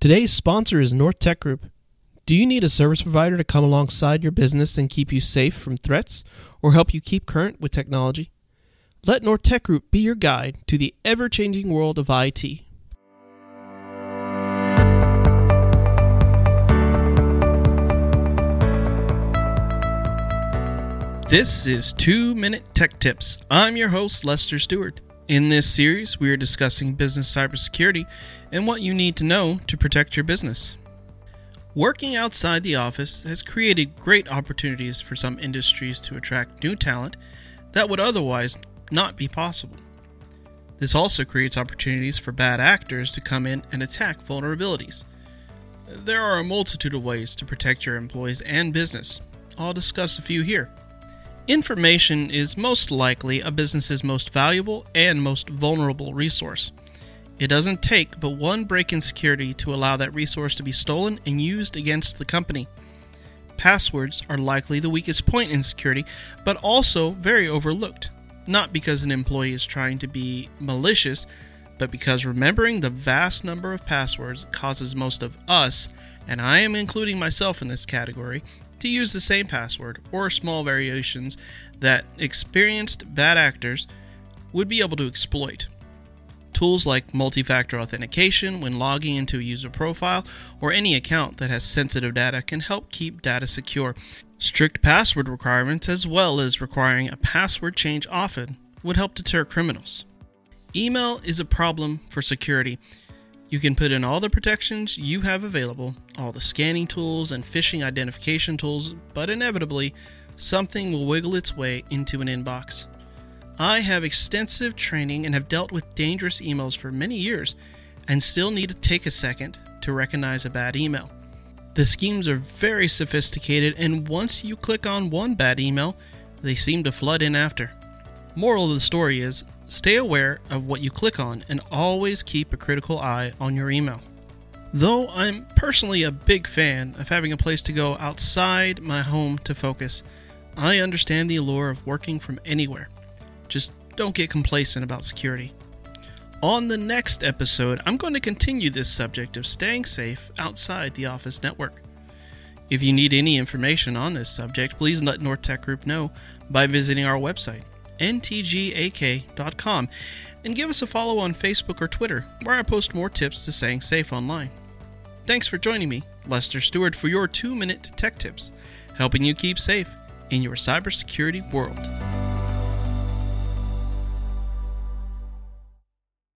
Today's sponsor is North Tech Group. Do you need a service provider to come alongside your business and keep you safe from threats or help you keep current with technology? Let North Tech Group be your guide to the ever changing world of IT. This is 2 Minute Tech Tips. I'm your host, Lester Stewart. In this series, we are discussing business cybersecurity and what you need to know to protect your business. Working outside the office has created great opportunities for some industries to attract new talent that would otherwise not be possible. This also creates opportunities for bad actors to come in and attack vulnerabilities. There are a multitude of ways to protect your employees and business. I'll discuss a few here. Information is most likely a business's most valuable and most vulnerable resource. It doesn't take but one break in security to allow that resource to be stolen and used against the company. Passwords are likely the weakest point in security, but also very overlooked. Not because an employee is trying to be malicious, but because remembering the vast number of passwords causes most of us, and I am including myself in this category, to use the same password or small variations that experienced bad actors would be able to exploit. Tools like multi factor authentication when logging into a user profile or any account that has sensitive data can help keep data secure. Strict password requirements, as well as requiring a password change often, would help deter criminals. Email is a problem for security you can put in all the protections you have available, all the scanning tools and phishing identification tools, but inevitably, something will wiggle its way into an inbox. I have extensive training and have dealt with dangerous emails for many years and still need to take a second to recognize a bad email. The schemes are very sophisticated, and once you click on one bad email, they seem to flood in after. Moral of the story is Stay aware of what you click on and always keep a critical eye on your email. Though I'm personally a big fan of having a place to go outside my home to focus, I understand the allure of working from anywhere. Just don't get complacent about security. On the next episode, I'm going to continue this subject of staying safe outside the office network. If you need any information on this subject, please let North Tech Group know by visiting our website ntgak.com, and give us a follow on Facebook or Twitter, where I post more tips to staying safe online. Thanks for joining me, Lester Stewart, for your two minute tech tips, helping you keep safe in your cybersecurity world.